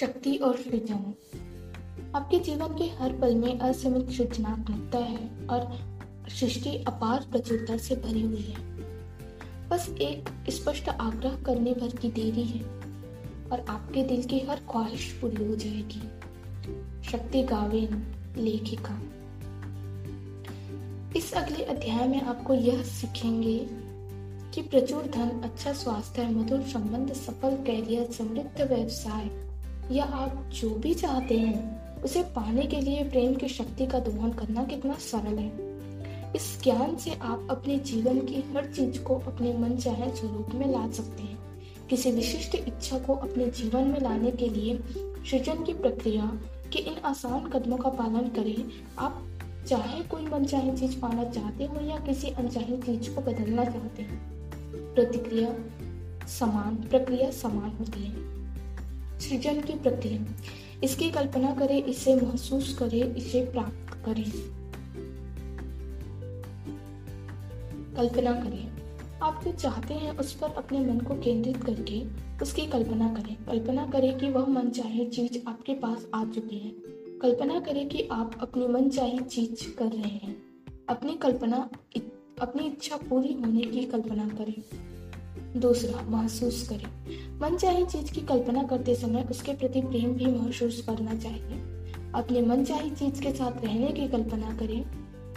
शक्ति और सृजन। आपके जीवन के हर पल में असीमित सृजनात्मकता है और सृष्टि अपार प्रचुरता से भरी हुई है। बस एक स्पष्ट आग्रह करने भर की देरी है और आपके दिल की हर ख्वाहिश पूरी हो जाएगी। शक्ति गावेन, लेखिका। इस अगले अध्याय में आपको यह सीखेंगे कि प्रचुर धन अच्छा स्वास्थ्य, मधुर संबंध, सफल कैरियर, समृद्ध व्यवसाय या आप जो भी चाहते हैं, उसे पाने के लिए प्रेम की शक्ति का दोहन करना कितना सरल है। इस ज्ञान से आप अपने जीवन की हर चीज़ को अपने मन चाहे स्वरूप में ला सकते हैं। किसी विशिष्ट इच्छा को अपने जीवन में लाने के लिए सृजन की प्रक्रिया के इन आसान कदमों का पालन करें। आप चाहे कोई मन चाहे चीज़ पाना चाहते हो या किसी अनचाही चीज़ को बदलना चाहते हैं। प्रतिक्रिया समान, प्रक्रिया समान होती है। सृजन की प्रक्रिया इसकी कल्पना करें, इसे महसूस करें, इसे प्राप्त करें। कल्पना करें। आप जो चाहते हैं, उस पर अपने मन को केंद्रित करके उसकी कल्पना करें। कल्पना करें कि वह मन चाहे चीज़ आपके पास आ चुकी है। कल्पना करें कि आप अपनी मन चाहे चीज़ कर रहे हैं। अपनी कल्पना अपनी इच्छा पूरी होने की कल्पना करें। दूसरा, महसूस करें। मन चाहे चीज़ की कल्पना करते समय उसके प्रति प्रेम भी महसूस करना चाहिए। अपने मन चाहे चीज़ के साथ रहने की कल्पना करें,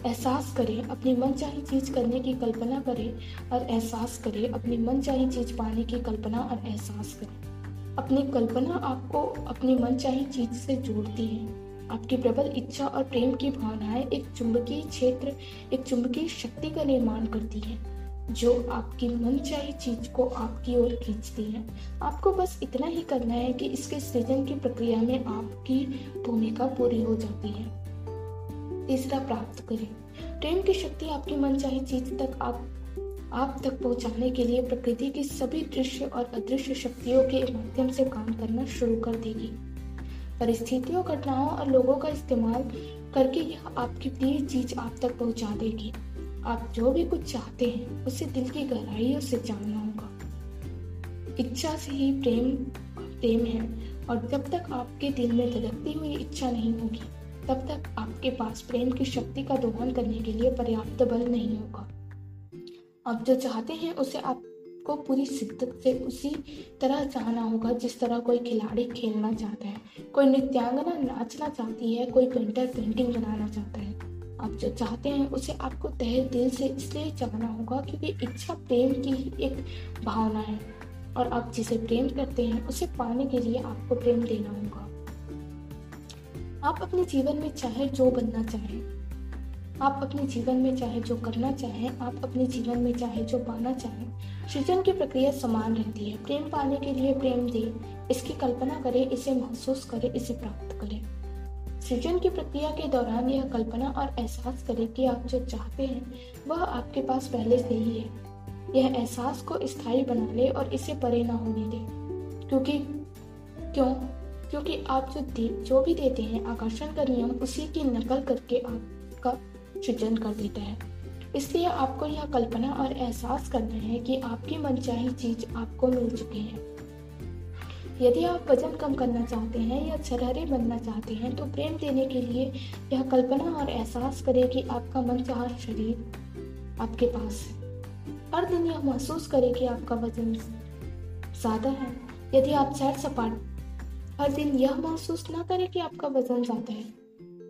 एहसास करें, अपनी मन चाहे चीज़ करने की कल्पना करें और एहसास करें, अपनी मन चाहे चीज़ पाने की कल्पना और एहसास करें। अपनी कल्पना आपको अपनी मन चाहे चीज़ से जोड़ती है। आपकी प्रबल इच्छा और प्रेम की भावनाएँ एक चुंबकीय क्षेत्र, एक चुंबकीय शक्ति का निर्माण करती है। जो आपकी मनचाही चीज़ को आपकी ओर खींचती है। आपको बस इतना ही करना है कि इसके सृजन की प्रक्रिया में आपकी भूमिका पूरी हो जाती है। तीसरा, प्राप्त करें। प्रेम की शक्ति आपकी मनचाही चीज़ तक आप आप तक पहुँचाने के लिए प्रकृति की सभी दृश्य और अदृश्य शक्तियों के माध्यम से काम करना शुरू कर देगी। परिस्थितियों, घटनाओं और लोगों का इस्तेमाल करके यह आपकी प्रिय चीज़ आप तक पहुँचा देगी। आप जो भी कुछ चाहते हैं, उसे दिल की गहराइयों से जानना होगा। इच्छा से ही प्रेम प्रेम है, और जब तक आपके दिल में धड़कती हुई इच्छा नहीं होगी, तब तक आपके पास प्रेम की शक्ति का दोहन करने के लिए पर्याप्त बल नहीं होगा। आप जो चाहते हैं, उसे आपको पूरी शिद्दत से उसी तरह चाहना होगा, जिस तरह कोई खिलाड़ी खेलना चाहता है। कोई नृत्यांगना नाचना चाहती है, कोई पेंटर पेंटिंग बनाना चाहता है। आप जो चाहते हैं उसे आपको तहे दिल से इसलिए चाहना होगा क्योंकि इच्छा प्रेम की ही एक भावना है। और आप जिसे प्रेम करते हैं, उसे पाने के लिए आपको प्रेम देना होगा। आप अपने जीवन में चाहे जो बनना चाहें, आप अपने जीवन में चाहे जो करना चाहें, आप अपने जीवन में चाहे जो पाना चाहें, सृजन की प्रक्रिया समान रहती है। प्रेम पाने के लिए प्रेम दे, इसकी कल्पना करें, इसे महसूस करें, इसे प्राप्त करें। सृजन की प्रक्रिया के दौरान यह कल्पना और एहसास करें कि आप जो चाहते हैं, वह आपके पास पहले से ही है। यह एहसास को स्थायी बना ले और इसे परे ना होने दे। क्योंकि, क्यों? क्योंकि आप जो दे, जो भी देते हैं, आकर्षण का नियम उसी की नकल करके आपका सृजन कर देता है। इसलिए आपको यह कल्पना और एहसास करना है कि आपकी मनचाही चीज़ आपको मिल चुकी है। यदि आप वज़न कम करना चाहते हैं या छरहरे बनना चाहते हैं तो प्रेम देने के लिए यह कल्पना और एहसास करें कि आपका मन चाह शरीर आपके पास है। हर दिन यह महसूस करें कि आपका वज़न ज़्यादा है। यदि आप सैर सपाट, हर दिन यह महसूस ना करें कि आपका वज़न ज़्यादा है।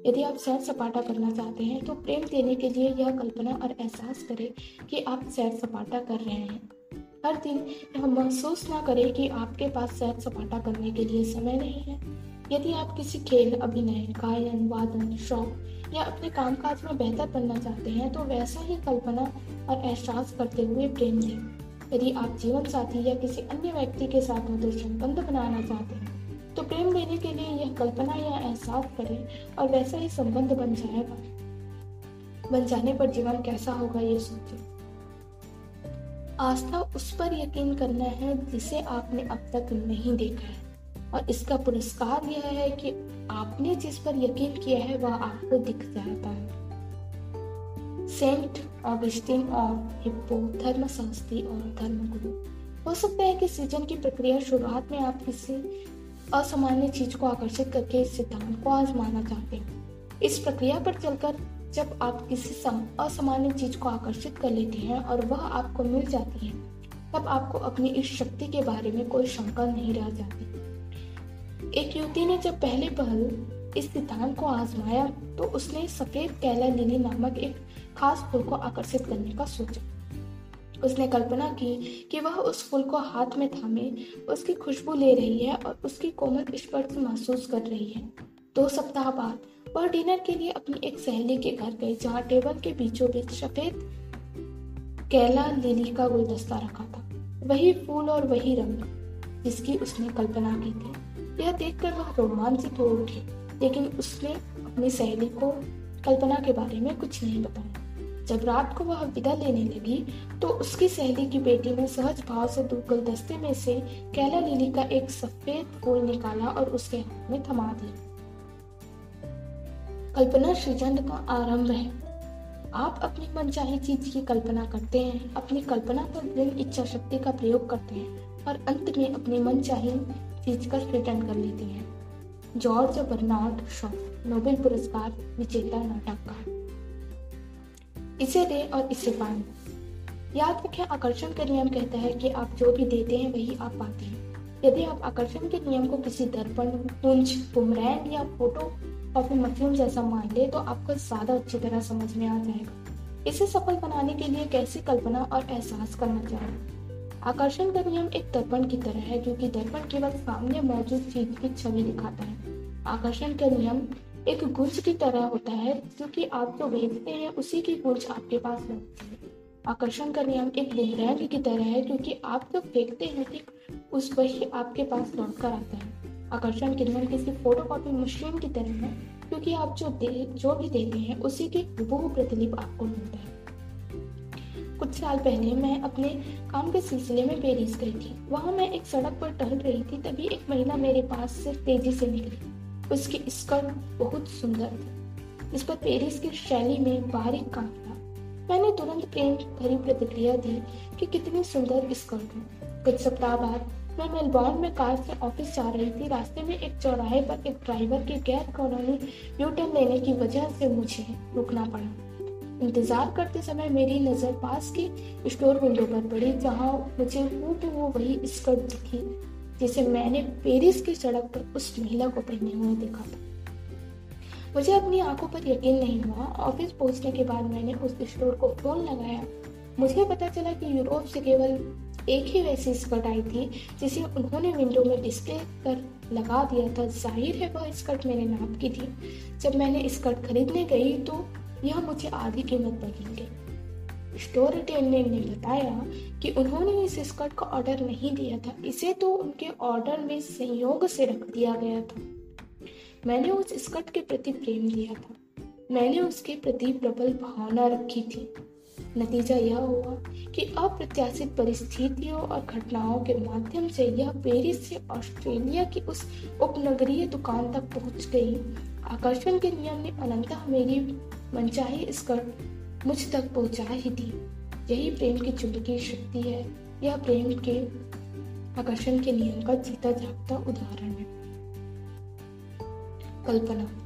यदि आप सैर सपाटा करना चाहते हैं तो प्रेम देने के लिए यह कल्पना और एहसास करें कि आप सैर सपाटा कर रहे हैं। हर दिन यह महसूस ना करें कि आपके पास सैर सपाटा करने के लिए समय नहीं है। यदि आप किसी खेल, अभिनय, गायन, वादन, शौक या अपने कामकाज में बेहतर बनना चाहते हैं तो वैसा ही कल्पना और एहसास करते हुए प्रेम दें यदि आप जीवन साथी या किसी अन्य व्यक्ति के साथ मधुर संबंध बनाना चाहते हैं तो प्रेम देने के लिए यह कल्पना या एहसास करें और वैसा ही संबंध बन जाएगा। बन जाने पर जीवन कैसा होगा ये सोचें। आस्था उस पर यकीन करना है जिसे आपने अब तक नहीं देखा है। और इसका पुरस्कार यह है कि आपने जिस पर यकीन किया है, वह आपको दिख जाता है। सेंट ऑगस्टिन और हिप्पो, धर्म संस्थी और धर्म गुरु। हो सकता है कि सृजन की प्रक्रिया शुरुआत में आप किसी असामान्य चीज़ को आकर्षित करके इस सिद्धांत को आजमाना चाहते हैं। इस प्रक्रिया पर चलकर जब आप किसी सम, असामान्य चीज़ को आकर्षित कर लेते हैं और वह आपको मिल जाती है, तब आपको अपनी इस शक्ति के बारे में कोई शंका नहीं रह जाती। एक युवती ने जब पहले पहल इस सिद्धांत को आजमाया तो उसने सफ़ेद कैला लिली नामक एक खास फूल को आकर्षित करने का सोचा। उसने कल्पना की कि वह उस फूल को हाथ में थामे, उसकी खुशबू ले रही है और उसकी कोमल स्पर्श महसूस कर रही है। दो सप्ताह बाद, वह डिनर के लिए अपनी एक सहेली के घर गई, जहाँ टेबल के बीचों बीच सफ़ेद कैला लिली का गुलदस्ता रखा था। वही फूल और वही रंग जिसकी उसने कल्पना की थी। यह देखकर वह रोमांचित हो उठी, लेकिन उसने अपनी सहेली को कल्पना के बारे में कुछ नहीं बताया। जब रात को वह विदा लेने लगी तो उसकी सहेली की बेटी ने सहज भाव से दो गुलदस्ते में से कैला लिली का एक सफ़ेद फूल निकाला और उसके हाथ में थमा दिया। कल्पना सृजन का आरंभ है। आप अपनी मनचाही चीज़ की कल्पना करते हैं, अपनी कल्पना पर दृढ़ इच्छा शक्ति का प्रयोग करते हैं और अंत में अपनी मनचाही चीज़ का सृजन कर लेते हैं। जॉर्ज बर्नार्ड शॉ, नोबेल पुरस्कार, विजेता नाटककार। इसे दे और इसे पाए। याद रखें, आकर्षण का नियम कहता है कि आप जो भी देते हैं, वही आप पाते हैं। यदि आप आकर्षण के नियम को किसी दर्पण, पुंज, बुमरैंग या फ़ोटो कॉपी मशीन जैसा मान ले तो आपको ज़्यादा अच्छी तरह समझ में आ जाएगा। इसे सफल बनाने के लिए कैसी कल्पना और एहसास करना चाहिए? आकर्षण का नियम एक दर्पण की तरह है, क्योंकि दर्पण केवल सामने मौजूद चीज़ की छवि दिखाता है। आकर्षण का नियम एक गुंज की तरह होता है क्योंकि आप जो भेजते हैं, उसी की गुंज आपके पास है। आकर्षण का नियम एक बुमरैंग की तरह है, क्योंकि आप जो फेंकते हैं, ठीक उस वही आपके पास लौट कर आता है। आकर्षण के नियम किसी फोटोकॉपी मशीन की तरह है, क्योंकि आप जो दे, जो भी देते हैं, उसी के हुबहू प्रतिलिप आपको मिलता है। कुछ साल पहले मैं अपने काम के सिलसिले में पेरिस गई थी। वहाँ मैं एक सड़क पर टहल रही थी, तभी एक महिला मेरे पास से तेज़ी से निकली। उसकी स्कर्ट बहुत सुंदर थी। इस पर पेरिस की शैली में बारीक काम था। मैंने तुरंत प्रेम भरी प्रतिक्रिया दी कि कितनी सुंदर स्कर्ट हो। कुछ सप्ताह बाद मैं मेलबॉर्न में कार से ऑफ़िस जा रही थी। रास्ते में एक चौराहे पर एक ड्राइवर के गैर कानूनी यू टर्न लेने की वजह से मुझे रुकना पड़ा। इंतज़ार करते समय मेरी नज़र पास की स्टोर विंडो पर पड़ी, जहाँ मुझे वो वही स्कर्ट दिखी, जिसे मैंने पेरिस की सड़क पर उस महिला को पहने हुए देखा था। मुझे अपनी आँखों पर यकीन नहीं हुआ। ऑफ़िस पहुँचने के बाद मैंने उस स्टोर को फ़ोन लगाया। मुझे पता चला कि यूरोप से केवल एक ही वैसी आई थी, जिसे उन्होंने विंडो में डिस्प्ले कर लगा दिया था। ज़ाहिर है वह स्कर्ट मेरे नाप की थी। जब मैंने स्कर्ट खरीदने गई तो यह मुझे आधी कीमत पर गिर गई। स्टोर अटेंडेंट ने बताया कि उन्होंने इस स्कर्ट का ऑर्डर नहीं दिया था। इसे तो उनके ऑर्डर में संयोग से रख दिया गया था। मैंने उस स्कर्ट के प्रति प्रेम दिया था। मैंने उसके प्रति प्रबल भावना रखी थी। नतीजा यह हुआ कि अप्रत्याशित परिस्थितियों और घटनाओं के माध्यम से यह पेरिस से ऑस्ट्रेलिया की उस उपनगरीय दुकान तक पहुँच गई। आकर्षण के नियम ने अनंतः मेरी मनचाही स्कर्ट मुझ तक पहुँचा ही दी। यही प्रेम की चुंबकीय शक्ति है। यह प्रेम के आकर्षण के नियम का जीता जागता उदाहरण है। कल्पना।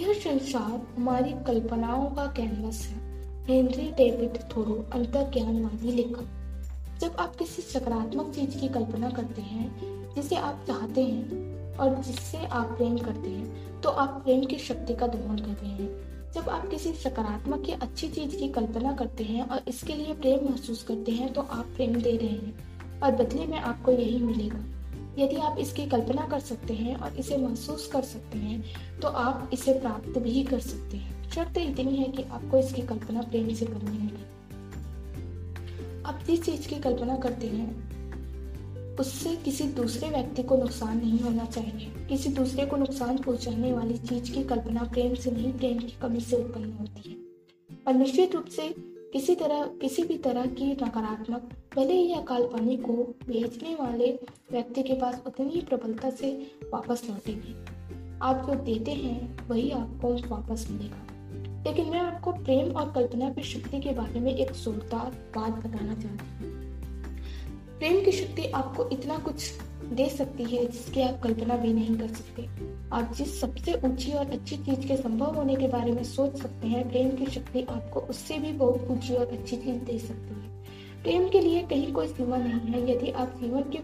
यह संसार हमारी कल्पनाओं का कैनवस है। हेनरी डेविड थोरो अंतर ज्ञानवादी लेखक। जब आप किसी सकारात्मक चीज़ की कल्पना करते हैं, जिसे आप चाहते हैं और जिससे आप प्रेम करते हैं तो आप प्रेम की शक्ति का दोहन कर रहे हैं। जब आप किसी सकारात्मक या अच्छी चीज़ की कल्पना करते हैं और इसके लिए प्रेम महसूस करते हैं तो आप प्रेम दे रहे हैं और बदले में आपको यही मिलेगा। यदि आप इसकी कल्पना कर सकते हैं और इसे महसूस कर सकते हैं तो आप इसे प्राप्त भी कर सकते हैं। शर्त इतनी है कि आपको इसकी कल्पना प्रेम से करनी होगी। आप जिस चीज़ की कल्पना करते हैं, उससे किसी दूसरे व्यक्ति को नुकसान नहीं होना चाहिए। किसी दूसरे को नुकसान पहुँचाने वाली चीज़ की कल्पना प्रेम से नहीं, प्रेम की कमी से उत्पन्न होती है। और निश्चित रूप से किसी तरह, किसी भी तरह की नकारात्मक, भले ही काल्पनिक को भेजने वाले व्यक्ति के पास उतनी ही प्रबलता से वापस लौटेगी। आप जो देते हैं, वही आपको वापस मिलेगा। लेकिन मैं आपको प्रेम और कल्पना की शक्ति के बारे में एक जोरदार बात बताना चाहती हूँ। प्रेम की शक्ति आपको इतना कुछ दे सकती है जिसकी आप कल्पना भी नहीं कर सकते। आप जिस सबसे ऊँची और अच्छी चीज़ के संभव होने के बारे में सोच सकते हैं, प्रेम की शक्ति आपको उससे भी बहुत ऊँची और अच्छी चीज़ दे सकती है। प्रेम के लिए कहीं कोई सीमा नहीं है। यदि आप जीवन के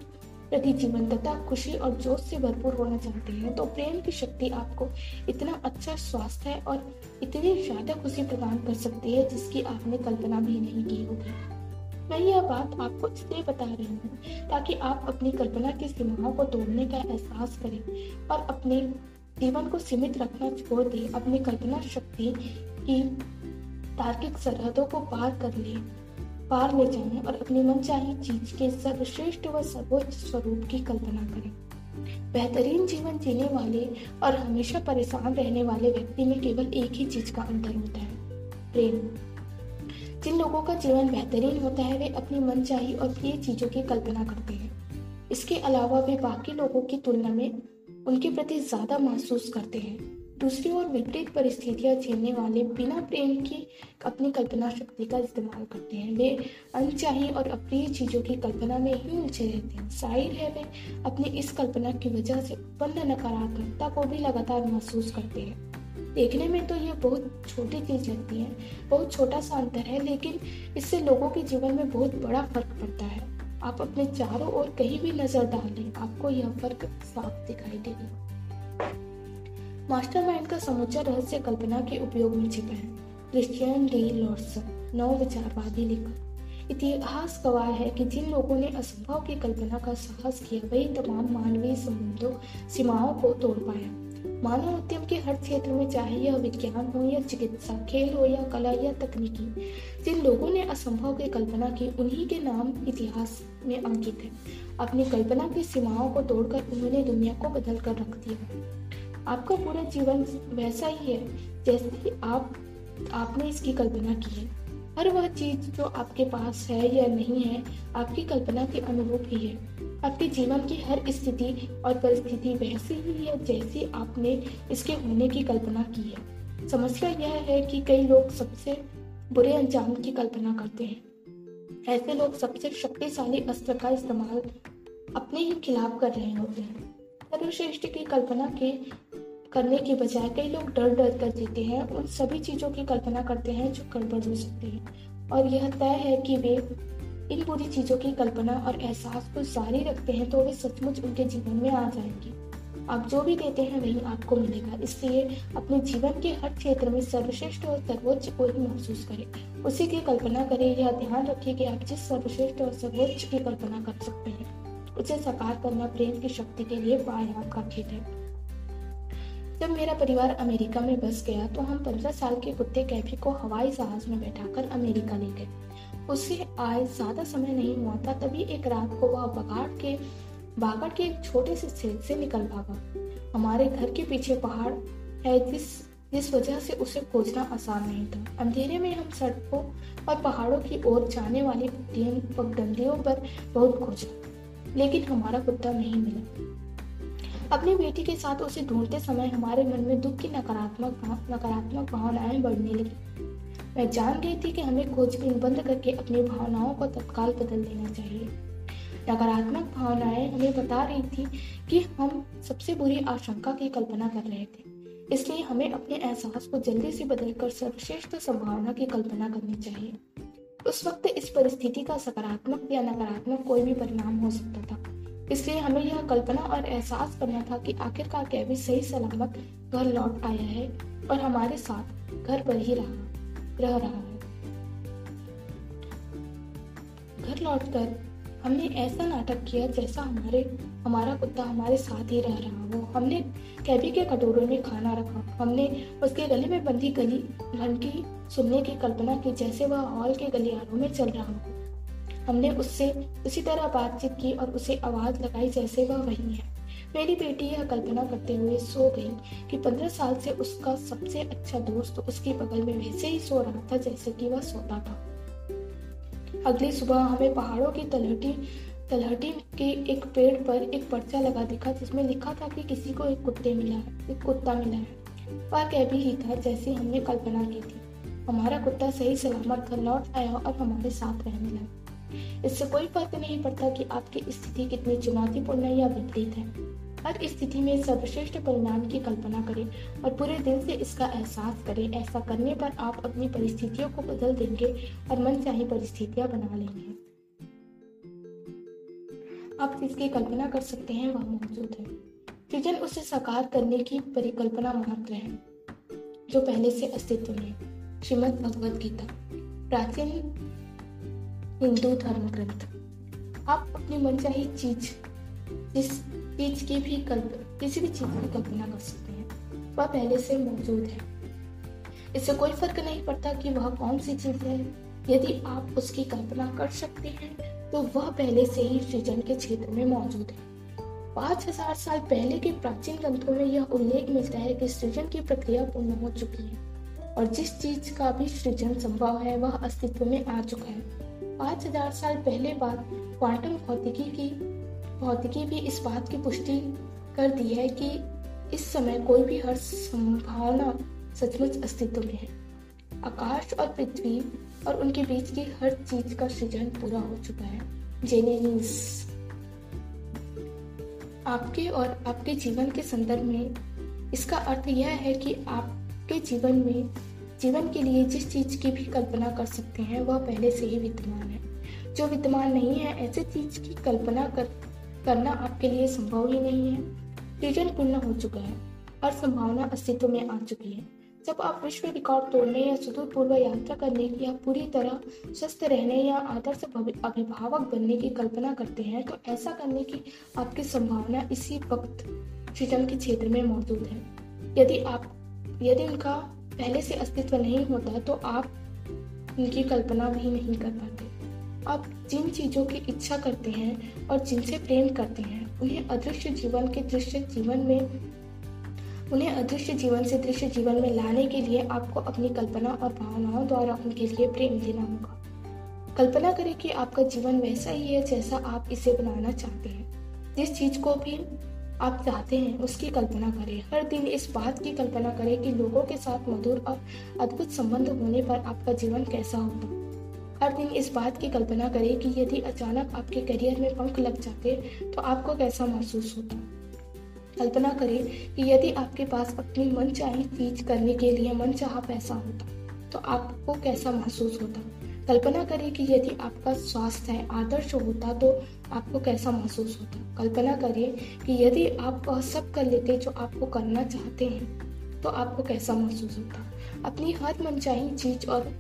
प्रति जीवन तथा खुशी और जोश से भरपूर होना चाहते हैं। तो प्रेम की शक्ति आपको इतना अच्छा स्वास्थ्य और इतनी ज़्यादा खुशी प्रदान कर सकती है, जिसकी आपने कल्पना भी नहीं की होगी। मैं यह बात आपको इसलिए बता रही हूँ, ताकि आप अपनी कल्पना की सीमाओं को तोड़ने का एहसास करें और अपने जीवन को सीमित रखना छोड़ दें। अपनी कल्पना शक्ति की तार्किक सरहदों को पार कर ले। पार ले जाएँ और अपनी मनचाही चीज़ के सर्वश्रेष्ठ व सर्वोच्च स्वरूप की कल्पना करें। बेहतरीन जीवन जीने वाले और हमेशा परेशान रहने वाले व्यक्ति में केवल एक ही चीज़ का अंतर होता है, प्रेम। जिन लोगों का जीवन बेहतरीन होता है, वे अपनी मनचाही और प्रिय चीज़ों की कल्पना करते हैं। इसके अलावा वे बाकी लोगों की तुलना में उनके प्रति ज़्यादा महसूस करते हैं। दूसरी ओर विपरीत परिस्थितियाँ झेलने वाले बिना प्रेम की अपनी कल्पना शक्ति का इस्तेमाल करते हैं। वे अनचाही और अप्रिय चीज़ों की कल्पना में ही उलझे रहते हैं। ज़ाहिर है वे अपनी इस कल्पना की वजह से उत्पन्न नकारात्मकता को भी लगातार महसूस करते हैं। देखने में तो ये बहुत छोटी चीज़ लगती है, बहुत छोटा सा अंतर है, लेकिन इससे लोगों के जीवन में बहुत बड़ा फ़र्क पड़ता है। आप अपने चारों ओर कहीं भी नज़र डाल लें आपको यह फ़र्क साफ़ दिखाई देगा। मास्टरमाइंड का समूचा रहस्य कल्पना के उपयोग में छिपा है। क्रिश्चियन डी लॉर्सन नव विचारवादी लेखक। इतिहास गवाह है कि जिन लोगों ने असंभव की कल्पना का साहस किया, वही तमाम मानवीय संबंधों, सीमाओं को तोड़ पाया। मानव उद्यम के हर क्षेत्र में चाहे यह विज्ञान हो या चिकित्सा, खेल हो या कला या तकनीकी, जिन लोगों ने असंभव की कल्पना की, उन्हीं के नाम इतिहास में अंकित है। अपनी कल्पना की सीमाओं को तोड़कर उन्होंने दुनिया को बदल कर रख दिया। आपका पूरा जीवन वैसा ही है, जैसे आप, आपने इसकी कल्पना की है। हर वह चीज़ जो आपके पास है या नहीं है, आपकी कल्पना के अनुरूप ही है। आपके जीवन की हर स्थिति और परिस्थिति वैसी ही है, जैसी आपने इसके होने की कल्पना की है। समस्या यह है कि कई लोग सबसे बुरे अंजाम की कल्पना करते हैं। ऐसे लोग सबसे शक्तिशाली अस्त्र का इस्तेमाल अपने ही खिलाफ कर रहे होते हैं। सर्वश्रेष्ठ की कल्पना के करने के बजाय कई लोग डर डर कर जीते हैं। उन सभी चीज़ों की कल्पना करते हैं जो गड़बड़ हो सकती है। और यह तय है कि वे इन बुरी चीज़ों की कल्पना और एहसास को जारी रखते हैं तो वे सचमुच उनके जीवन में आ जाएँगी। आप जो भी देते हैं, वही आपको मिलेगा। इसलिए अपने जीवन के हर क्षेत्र में सर्वश्रेष्ठ और सर्वोच्च को ही महसूस करें। उसी की कल्पना करें। यह ध्यान रखें कि आप जिस सर्वश्रेष्ठ और सर्वोच्च की कल्पना कर सकते हैं। उसे साकार करना प्रेम की शक्ति के लिए व्यायाम का खेल है। जब मेरा परिवार अमेरिका में बस गया तो हम पंद्रह साल के कुत्ते कैफी को हवाई जहाज़ में बैठाकर अमेरिका ले गए। उसे आए ज़्यादा समय नहीं हुआ था, तभी एक रात को वह बगाड़ के, बागड़ के एक छोटे से छेद से निकल भागा। हमारे घर के पीछे पहाड़ है, जिस जिस वजह से उसे खोजना आसान नहीं था। अंधेरे में हम सड़कों और पहाड़ों की ओर जाने वाली पगडंडियों पर बहुत खोजा लेकिन हमारा कुत्ता नहीं मिला। अपनी बेटी के साथ उसे ढूंढते समय हमारे मन में दुख की नकारात्मक नकारात्मक भावनाएँ बढ़ने लगी। मैं जान गई थी कि हमें खोजबीन बंद करके अपनी भावनाओं को तत्काल बदल देना चाहिए। नकारात्मक भावनाएँ हमें बता रही थी कि हम सबसे बुरी आशंका की कल्पना कर रहे थे। इसलिए हमें अपने एहसास को जल्दी से बदलकर सर्वश्रेष्ठ संभावना की कल्पना करनी चाहिए। उस वक्त इस परिस्थिति का सकारात्मक या नकारात्मक कोई भी परिणाम हो सकता था। इसलिए हमें यह कल्पना और एहसास करना था कि आखिरकार कैबी सही सलामत घर लौट आया है और हमारे साथ घर पर ही रहा, रह रहा है। घर लौटकर हमने ऐसा नाटक किया जैसा हमारे हमारा कुत्ता हमारे साथ ही रह रहा हो। हमने कैबी के कटोरों में खाना रखा। हमने उसके गले में बंधी गली घंटी सुनने की कल्पना की जैसे वह हॉल के गलियारों में चल रहा हो। हमने उससे उसी तरह बातचीत की और उसे आवाज़ लगाई जैसे वह वही है। मेरी बेटी यह कल्पना करते हुए सो गई कि पंद्रह साल से उसका सबसे अच्छा दोस्त उसके बगल में वैसे ही सो रहा था जैसे कि वह सोता था। अगली सुबह हमें पहाड़ों की तलहटी तलहटी के एक पेड़ पर एक पर्चा लगा दिखा, जिसमें लिखा था कि किसी को एक कुत्ते मिला है, एक कुत्ता मिला है। वह कैबी ही था जैसे हमने कल्पना की थी। हमारा कुत्ता सही सलामत घर लौट आया और हमारे साथ रहने लगा। इससे कोई फ़र्क नहीं पड़ता कि आपकी स्थिति कितनी चुनौतीपूर्ण या विपरीत है। हर स्थिति में सर्वश्रेष्ठ परिणाम की कल्पना करें और पूरे दिल से इसका एहसास करें। ऐसा करने पर आप अपनी परिस्थितियों को बदल देंगे और मन चाहे परिस्थितियाँ बना लेंगे। आप जिसकी कल्पना कर सकते हैं, वह मौजूद है। सृजन उसे साकार करने की परिकल्पना मात्र है, जो पहले से अस्तित्व में श्रीमद भगवद गीता, प्राचीन हिंदू धर्म ग्रंथ आप अपनी मनचाही चीज़, जिस चीज़ की भी कल्प, किसी भी चीज़ की कल्पना कर सकते हैं, वह पहले से मौजूद है। इससे कोई फ़र्क नहीं पड़ता कि वह कौन सी चीज़ है। यदि आप उसकी कल्पना कर सकते हैं तो वह पहले से ही सृजन के क्षेत्र में मौजूद है। पाँच हज़ार साल पहले के प्राचीन ग्रंथों में यह उल्लेख मिलता है कि सृजन की प्रक्रिया पूर्ण हो चुकी है, और जिस चीज़ का भी सृजन संभव है, वह अस्तित्व में आ चुका है। पाँच हज़ार साल पहले बाद क्वांटम भौतिकी की, भौतिकी भी इस बात की पुष्टि कर दी है कि इस समय कोई भी हर संभावना सचमुच अस्तित्व में है। आकाश और पृथ्वी और उनके बीच की हर चीज़ का सृजन पूरा हो चुका है। जेनेनिस आपके और आपके जीवन के संदर्भ में इसका अर्थ यह है कि आपके जीवन में, जीवन के लिए जिस चीज़ की भी कल्पना कर सकते हैं, वह पहले से ही विद्यमान है। जो विद्यमान नहीं है, ऐसे चीज़ की कल्पना कर, करना आपके लिए संभव ही नहीं है। सृजन पूर्ण हो चुका है और संभावना अस्तित्व में आ चुकी है। जब आप विश्व रिकॉर्ड तोड़ने या सुदूर पूर्व यात्रा करने या पूरी तरह स्वस्थ रहने या आदर्श अभिभावक बनने की कल्पना करते हैं तो ऐसा करने की आपकी संभावना इसी वक्त सृजन के क्षेत्र में मौजूद है। यदि आप यदि उनका पहले से अस्तित्व नहीं होता तो आप उनकी कल्पना भी नहीं कर पाते। आप जिन चीज़ों की इच्छा करते हैं और जिनसे प्रेम करते हैं, उन्हें अदृश्य जीवन के दृश्य जीवन में उन्हें अदृश्य जीवन से दृश्य जीवन में लाने के लिए आपको अपनी कल्पना और भावनाओं द्वारा उनके लिए प्रेम देना होगा। कल्पना करें कि आपका जीवन वैसा ही है जैसा आप इसे बनाना चाहते हैं। जिस चीज़ को भी आप चाहते हैं, उसकी कल्पना करें। हर दिन इस बात की कल्पना करें कि लोगों के साथ मधुर और अद्भुत संबंध होने पर आपका जीवन कैसा होगा। हर दिन इस बात की कल्पना करें कि यदि अचानक आपके करियर में पंख लग जाते तो आपको कैसा महसूस होता? कल्पना करें कि यदि आपके पास अपनी मन चाही चीज़ करने के लिए मन चाह पैसा होता तो आपको कैसा महसूस होता? कल्पना करें कि यदि आपका स्वास्थ्य आदर्श होता तो आपको कैसा महसूस होता? कल्पना करें कि यदि आप वह सब कर लेते जो आपको करना चाहते हैं तो आपको कैसा महसूस होता? अपनी हर मनचाही चीज़ और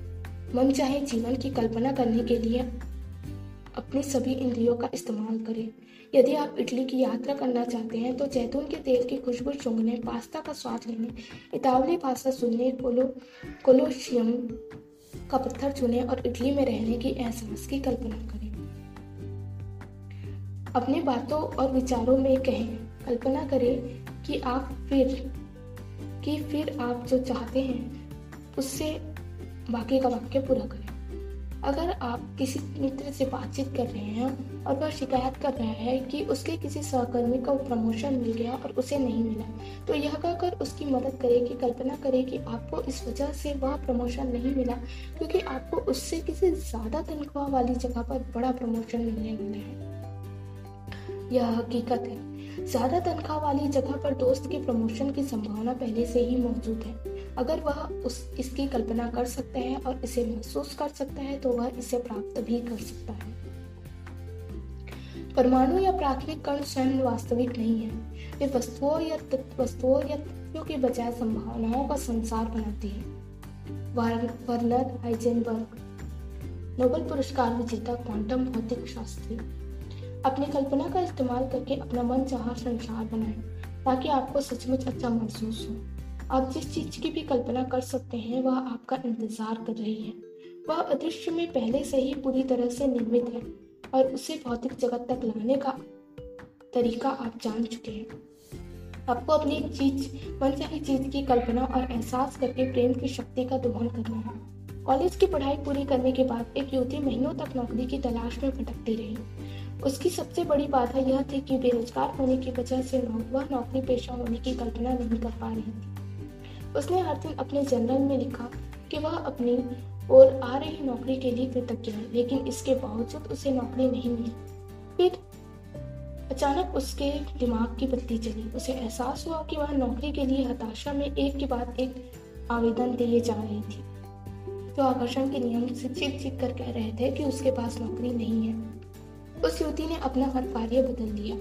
मनचाहे जीवन की कल्पना करने के लिए अपनी सभी इंद्रियों का इस्तेमाल करें। यदि आप इटली की यात्रा करना चाहते हैं तो जैतून के तेल की खुशबू सूंघने पास्ता का स्वाद लेने, इतावली भाषा सुनने, कोलो, कोलोशियम का पत्थर चुने और इटली में रहने की एहसास की कल्पना करें। अपने बातों और विचारों में कहें, कल्पना करें कि आप फिर, कि फिर आप जो चाहते हैं, उससे बाकी का वाक्य पूरा करें। अगर आप किसी मित्र से बातचीत कर रहे हैं और वह शिकायत कर रहा है कि उसके किसी सहकर्मी को प्रमोशन मिल गया और उसे नहीं मिला तो यह कहकर उसकी मदद करें कि कल्पना करें कि आपको इस वजह से वह प्रमोशन नहीं मिला, क्योंकि आपको उससे किसी ज़्यादा तनख्वाह वाली जगह पर बड़ा प्रमोशन मिलने वाला है। यह हकीकत है। ज़्यादा तनख्वाह वाली जगह पर दोस्त के प्रमोशन की संभावना पहले से ही मौजूद है। अगर वह उस, इसकी कल्पना कर सकते हैं और इसे महसूस कर सकता है तो वह इसे प्राप्त भी कर सकता है। परमाणु या प्राथमिक कण स्वयं वास्तविक नहीं है। वे वस्तुओं या वस्तुओं या तत्वों के बजाय संभावनाओं का संसार बनाती है। वर्नर, हाइजेनबर्ग, नोबेल पुरस्कार विजेता क्वांटम भौतिक शास्त्री। अपनी कल्पना का इस्तेमाल करके अपना मन चाह संसार बनाए, ताकि आपको सचमुच अच्छा महसूस हो। आप जिस चीज़ की भी कल्पना कर सकते हैं, वह आपका इंतज़ार कर रही है। वह अदृश्य में पहले से ही पूरी तरह से निर्मित है और उसे भौतिक जगत तक लाने का तरीका आप जान चुके हैं। आपको अपनी चीज़ मनचाही चीज़ की कल्पना और एहसास करके प्रेम की शक्ति का दोहन करना है। कॉलेज की पढ़ाई पूरी करने के बाद एक युवती महीनों तक नौकरी की तलाश में भटकती रही। उसकी सबसे बड़ी बाधा यह थी कि बेरोजगार होने की वजह से वह नौकरी पेशा होने की कल्पना नहीं कर पा रही थी। उसने हर दिन अपने जर्नल में लिखा कि वह अपनी और आ रही नौकरी के लिए कृतज्ञ है, लेकिन इसके बावजूद उसे नौकरी नहीं मिली। फिर अचानक उसके दिमाग की बत्ती चली उसे एहसास हुआ कि वह नौकरी के लिए हताशा में एक के बाद एक आवेदन दिए जा रही थी। जो आकर्षण के नियम से चिक चिक कर कह रहे थे कि उसके पास नौकरी नहीं है। उस युवती ने अपना हर कार्य बदल दिया।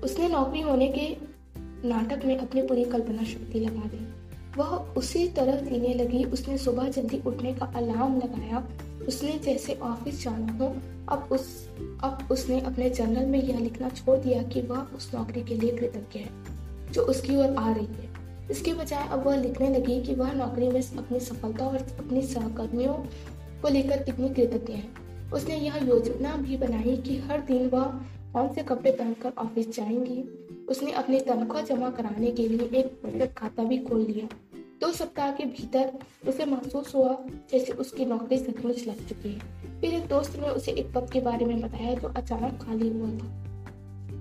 उसने नौकरी होने के नाटक में अपनी पूरी कल्पना शक्ति लगा दी। वह उसी तरफ़ जीने लगी, उसने सुबह जल्दी उठने का अलार्म लगाया। उसने जैसे ऑफ़िस जाना हो, अब उस, अब उसने अपने जर्नल में यह लिखना छोड़ दिया कि वह उस नौकरी के लिए कृतज्ञ है, जो उसकी ओर आ रही है। इसके बजाय अब वह लिखने लगी कि वह नौकरी में अपनी सफलता और अपनी सहकर्मियों को लेकर कितनी कृतज्ञ है। उसने यह योजना भी बनाई कि हर दिन वह कौन से कपड़े पहनकर ऑफ़िस जाएँगी उसने अपनी तनख्वाह जमा कराने के लिए एक बचत खाता भी खोल लिया। दो सप्ताह के भीतर उसे महसूस हुआ जैसे उसकी नौकरी सचमुच लग चुकी है। फिर एक दोस्त ने उसे एक पद के बारे में बताया जो अचानक खाली हुआ था।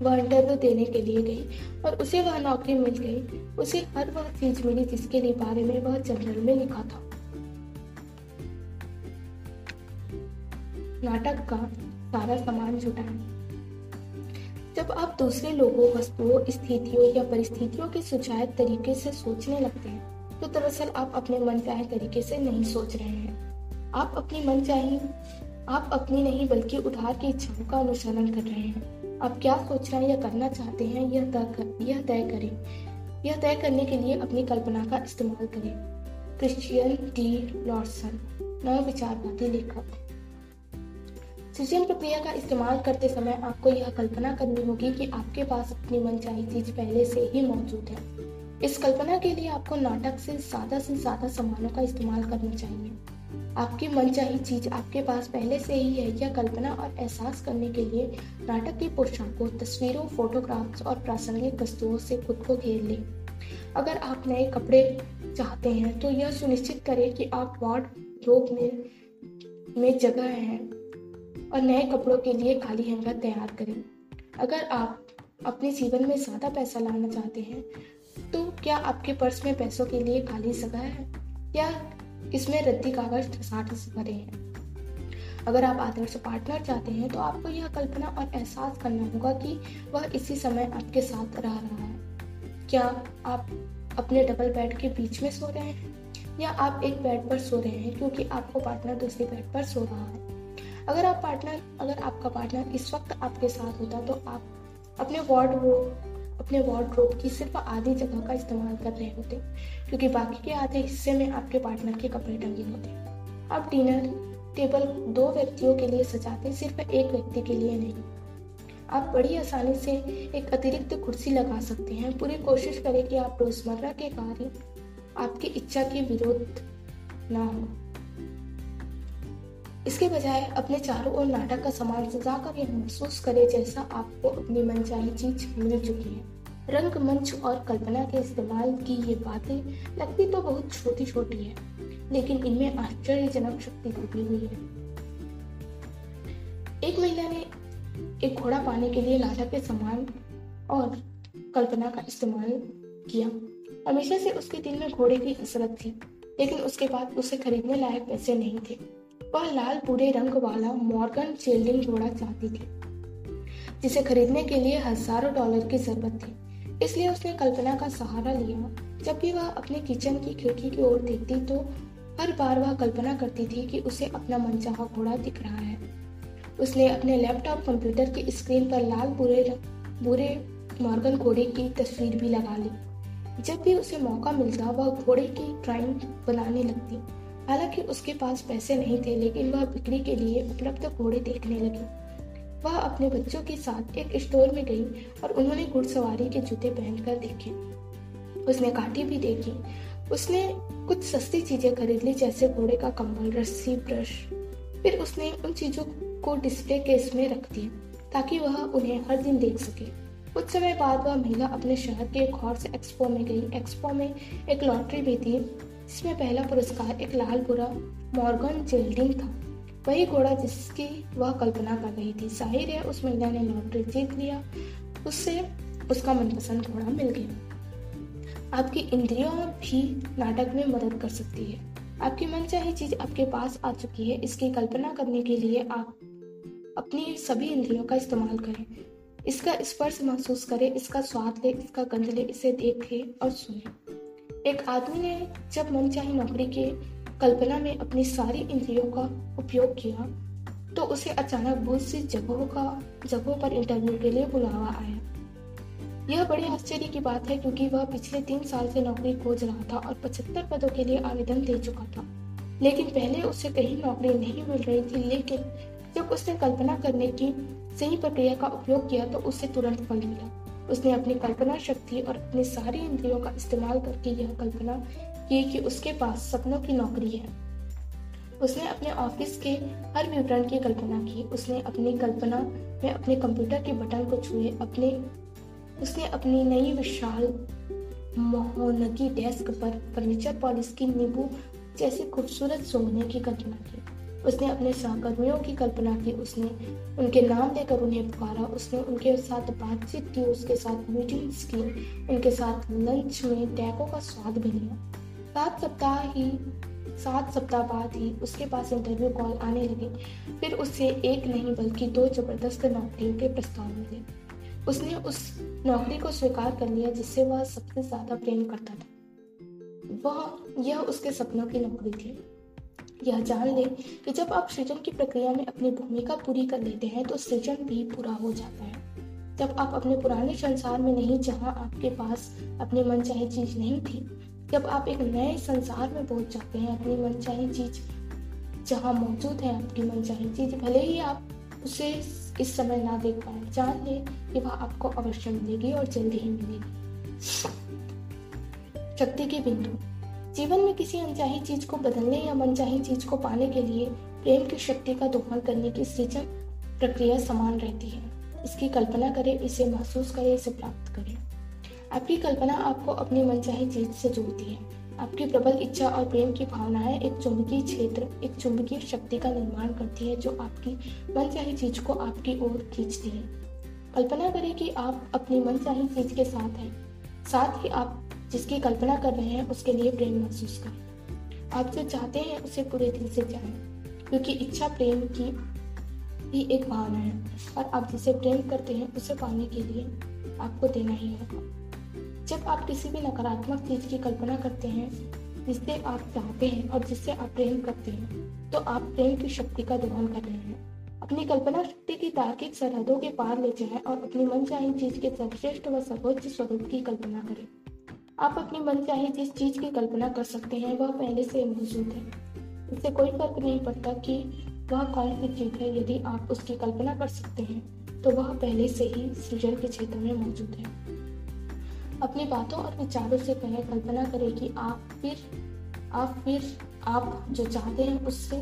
वह इंटरव्यू देने के लिए गई और उसे वह नौकरी मिल गई। उसे हर वह चीज़ मिली जिसके लिए बारे में वह जर्नल में लिखा था। नाटक का सारा सामान जुटाएँ जब आप दूसरे लोगों वस्तुओं स्थितियों या परिस्थितियों के सुचायक तरीके से सोचने लगते हैं तो दरअसल आप अपने मन चाहे तरीके से नहीं सोच रहे हैं। आप अपनी मन चाहे आप अपनी नहीं बल्कि उधार की इच्छाओं का अनुसरण कर रहे हैं। आप क्या सोचना या करना चाहते हैं यह तय कर, यह तय करें। यह तय करने के लिए अपनी कल्पना का इस्तेमाल करें। क्रिश्चियन डी लॉर्सन नव विचारवादी लेखक। सृजन प्रक्रिया का इस्तेमाल करते समय आपको यह कल्पना करनी होगी कि आपके पास अपनी मनचाही चीज़ पहले से ही मौजूद है। इस कल्पना के लिए आपको नाटक से ज़्यादा से ज़्यादा सामानों का इस्तेमाल करना चाहिए। आपकी मनचाही चीज़ आपके पास पहले से ही है, यह कल्पना और एहसास करने के लिए नाटक की पोशाकों तस्वीरों, फोटोग्राफ्स और प्रासंगिक वस्तुओं से खुद को घेर लें। अगर आप नए कपड़े चाहते हैं तो यह सुनिश्चित करें कि आप वार्ड में में जगह है। और नए कपड़ों के लिए खाली हैंगर तैयार करें। अगर आप अपने जीवन में ज़्यादा पैसा लाना चाहते हैं तो क्या आपके पर्स में पैसों के लिए खाली जगह है? या इसमें रद्दी कागज़ साठ भरे हैं? अगर आप आदर्श पार्टनर चाहते हैं तो आपको यह कल्पना और एहसास करना होगा कि वह इसी समय आपके साथ रह रहा है। क्या आप अपने डबल बेड के बीच में सो रहे हैं? या आप एक बेड पर सो रहे हैं क्योंकि आपको पार्टनर दूसरे बेड पर सो रहा है? अगर आप पार्टनर अगर आपका पार्टनर इस वक्त आपके साथ होता तो आप अपने वार्ड अपने वार्ड्रोब की सिर्फ़ आधी जगह का इस्तेमाल कर रहे होते। क्योंकि बाकी के आधे हिस्से में आपके पार्टनर के कपड़े टंगे होते। अब डिनर टेबल दो व्यक्तियों के लिए सजाते, सिर्फ़ एक व्यक्ति के लिए नहीं। आप बड़ी आसानी से एक अतिरिक्त कुर्सी लगा सकते हैं। पूरी कोशिश करें कि आप रोज़मर्रा के कार्य, आपकी इच्छा के विरोध ना हो। इसके बजाय अपने चारों ओर नाटक का सामान सजा कर यह महसूस करें जैसा आपको अपनी मनचाही चीज़ मिल चुकी है। रंग मंच और कल्पना के इस्तेमाल की ये बातें लगती तो बहुत छोटी छोटी है, लेकिन इनमें आश्चर्यजनक शक्ति लगी हुई है। एक महिला ने एक घोड़ा पाने के लिए नाटक के सामान और कल्पना का इस्तेमाल किया। हमेशा से उसके दिल में घोड़े की हसरत थी, लेकिन उसके बाद उसे खरीदने लायक पैसे नहीं थे। वह लाल पूरे रंग वाला मॉर्गन चेलिंग घोड़ा चाहती थी, जिसे खरीदने के लिए हज़ारों डॉलर की ज़रूरत थी। इसलिए उसने कल्पना का सहारा लिया। जब भी वह अपने किचन की खिड़की की ओर देखती तो हर बार वह कल्पना करती थी कि उसे अपना मनचाहा घोड़ा दिख रहा है। उसने अपने लैपटॉप कंप्यूटर की स्क्रीन पर लाल बुरे बुरे मॉर्गन घोड़े की तस्वीर भी लगा ली। जब भी उसे मौका मिलता, वह घोड़े की ड्राइंग बनाने लगती। हालाँकि उसके पास पैसे नहीं थे, लेकिन वह बिक्री के लिए उपलब्ध घोड़े देखने लगी। वह अपने बच्चों के साथ एक स्टोर में गई और उन्होंने घुड़सवारी के जूते पहनकर देखे। उसने काठी भी देखी। उसने कुछ सस्ती चीज़ें खरीद ली, जैसे घोड़े का कंबल, रस्सी, ब्रश। फिर उसने उन चीज़ों को डिस्प्ले केस में रख दिया, ताकि वह उन्हें हर दिन देख सके। कुछ समय बाद वह महिला अपने शहर के एक हॉर्स एक्सपो में गई। एक्सपो में एक लॉटरी भी थी। जिसमें पहला पुरस्कार एक लाल बुरा मॉर्गन जेल्डिंग था। वही घोड़ा जिसकी वह कल्पना कर रही थी। ज़ाहिर है, उस महिला ने लॉटरी जीत लिया। उससे उसका मनपसंद घोड़ा मिल गया। आपकी इंद्रियों भी नाटक में मदद कर सकती है। आपकी मन चाहे चीज़ आपके पास आ चुकी है। इसकी कल्पना करने के लिए आप अपनी सभी इंद्रियों का इस्तेमाल करें। इसका स्पर्श महसूस करें, इसका स्वाद ले, इसका गंध ले, इसे देखे और सुने। एक आदमी ने जब मन चाहे नौकरी के कल्पना में अपनी सारी इंद्रियों का उपयोग किया तो उसे अचानक बहुत सी जगहों का, जगहों पर इंटरव्यू के लिए बुलावा आया। यह बड़े आश्चर्य की बात है क्योंकि वह पिछले तीन साल से नौकरी खोज रहा था और पचहत्तर पदों के लिए आवेदन दे चुका था। लेकिन पहले उसे कहीं नौकरी नहीं मिल रही थी, लेकिन जब उसने कल्पना करने की सही प्रक्रिया का उपयोग किया तो उसे तुरंत फल मिला। उसने अपनी कल्पना शक्ति और अपने सारी इंद्रियों का इस्तेमाल करके यह कल्पना की कि उसके पास सपनों की नौकरी है। उसने अपने ऑफ़िस के हर विवरण की कल्पना की। उसने अपनी कल्पना में अपने कंप्यूटर के बटन को छुए, अपने, उसने अपनी नई विशाल मोहनगी डेस्क पर फर्नीचर पॉलिश की नींबू जैसी खूबसूरत सोने की कल्पना की। उसने अपने सहकर्मियों की कल्पना की, उसने उनके नाम लेकर उन्हें पुकारा, उसने उनके साथ बातचीत की, उसके साथ मीटिंग्स की, उनके साथ लंच में टैको का स्वाद भी लिया। सात सप्ताह ही, सात सप्ताह बाद ही उसके पास इंटरव्यू कॉल आने लगे। फिर उससे एक नहीं, बल्कि दो ज़बरदस्त नौकरियों के प्रस्ताव मिले। उसने उस नौकरी को स्वीकार कर लिया, जिससे वह सबसे ज़्यादा प्रेम करता था। वह, यह उसके सपनों की नौकरी थी। यह जान ले कि जब आप सृजन की प्रक्रिया में अपनी भूमिका पूरी कर लेते हैं तो सृजन भी पूरा हो जाता है। जब आप अपने पुराने संसार में नहीं, जहाँ आपके पास अपनी मन चाहे चीज़ नहीं थी, जब आप एक नए संसार में पहुँच जाते हैं, अपनी मन चाहे चीज़ जहाँ मौजूद है, आपकी मन चाहे चीज़, भले ही आप उसे इस समय ना देख पाए, जान ले कि वह आपको अवश्य मिलेगी और जल्दी ही मिलेगी। शक्ति के बिंदु। जीवन में किसी अनचाही चीज़ को बदलने या मनचाही चीज़ को पाने के लिए प्रेम की शक्ति का दोहन करने की सृजन प्रक्रिया समान रहती है। इसकी कल्पना करें, इसे महसूस करें, इसे प्राप्त करें। आपकी कल्पना आपको अपनी मनचाही चीज़ से जोड़ती है। आपकी प्रबल इच्छा और प्रेम की भावनाएँ एक चुंबकीय क्षेत्र, एक चुंबकीय शक्ति का निर्माण करती है जो आपकी मनचाही चीज़ को आपकी ओर खींचती है। कल्पना करें कि आप अपनी मनचाही चीज़ के साथ हैं। साथ ही आप जिसकी कल्पना कर रहे हैं, उसके लिए प्रेम महसूस करें। आप जो चाहते हैं, उसे पूरे दिल से चाहें क्योंकि इच्छा प्रेम की भी एक भावना है, और आप जिसे प्रेम करते हैं, उसे पाने के लिए आपको देना ही होगा जब आप किसी भी नकारात्मक चीज़ की कल्पना करते हैं, जिससे आप चाहते हैं और जिससे आप प्रेम करते हैं तो आप प्रेम की शक्ति का दोहन कर रहे हैं। अपनी कल्पना शक्ति की तार्किक सरहदों के पार ले जाएँ और अपनी मनचाही चीज़ के सर्वश्रेष्ठ व सर्वोच्च स्वरूप की कल्पना करें। आप अपनी मन चाहे जिस चीज़ की कल्पना कर सकते हैं, वह पहले से मौजूद है। इससे कोई फ़र्क नहीं पड़ता कि वह कौन सी चीज़ है। यदि आप उसकी कल्पना कर सकते हैं तो वह पहले से ही सृजन के क्षेत्र में मौजूद है। अपनी बातों और विचारों से पहले कल्पना करें कि आप फिर आप फिर, आप जो चाहते हैं, उससे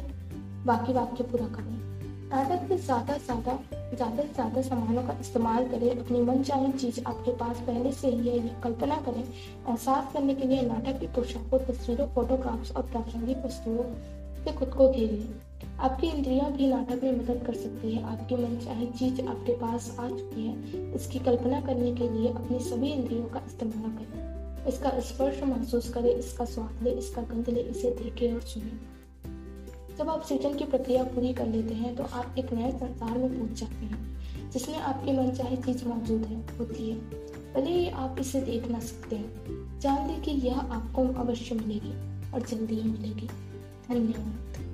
बाकी वाक्य पूरा करें। नाटक में ज़्यादा ज़्यादा ज़्यादा से ज़्यादा सामानों का इस्तेमाल करें, अपनी मन चाहे चीज़ आपके पास पहले से ही है, ये कल्पना करें, एहसास करने के लिए नाटक की पोशाकों, तस्वीरों फोटोग्राफ्स और प्रासंगिक वस्तुओं से खुद को घेरिए आपकी इंद्रियाँ भी नाटक में मदद कर सकती है। आपकी मन चाहे चीज़ आपके पास आ चुकी है। इसकी कल्पना करने के लिए अपनी सभी इंद्रियों का इस्तेमाल करें। इसका स्पर्श महसूस करें, इसका स्वाद ले, इसका गंध ले, इसे देखें और सुने। जब आप सृजन की प्रक्रिया पूरी कर लेते हैं तो आप एक नए संसार में पहुँच जाते हैं, जिसमें आपकी मन चाहे चीज़ मौजूद है, होती है। भले ही आप इसे देख ना सकते हैं, जान लें कि यह आपको अवश्य मिलेगी और जल्दी ही मिलेगी। धन्यवाद।